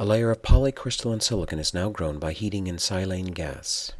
A layer of polycrystalline silicon is now grown by heating in silane gas.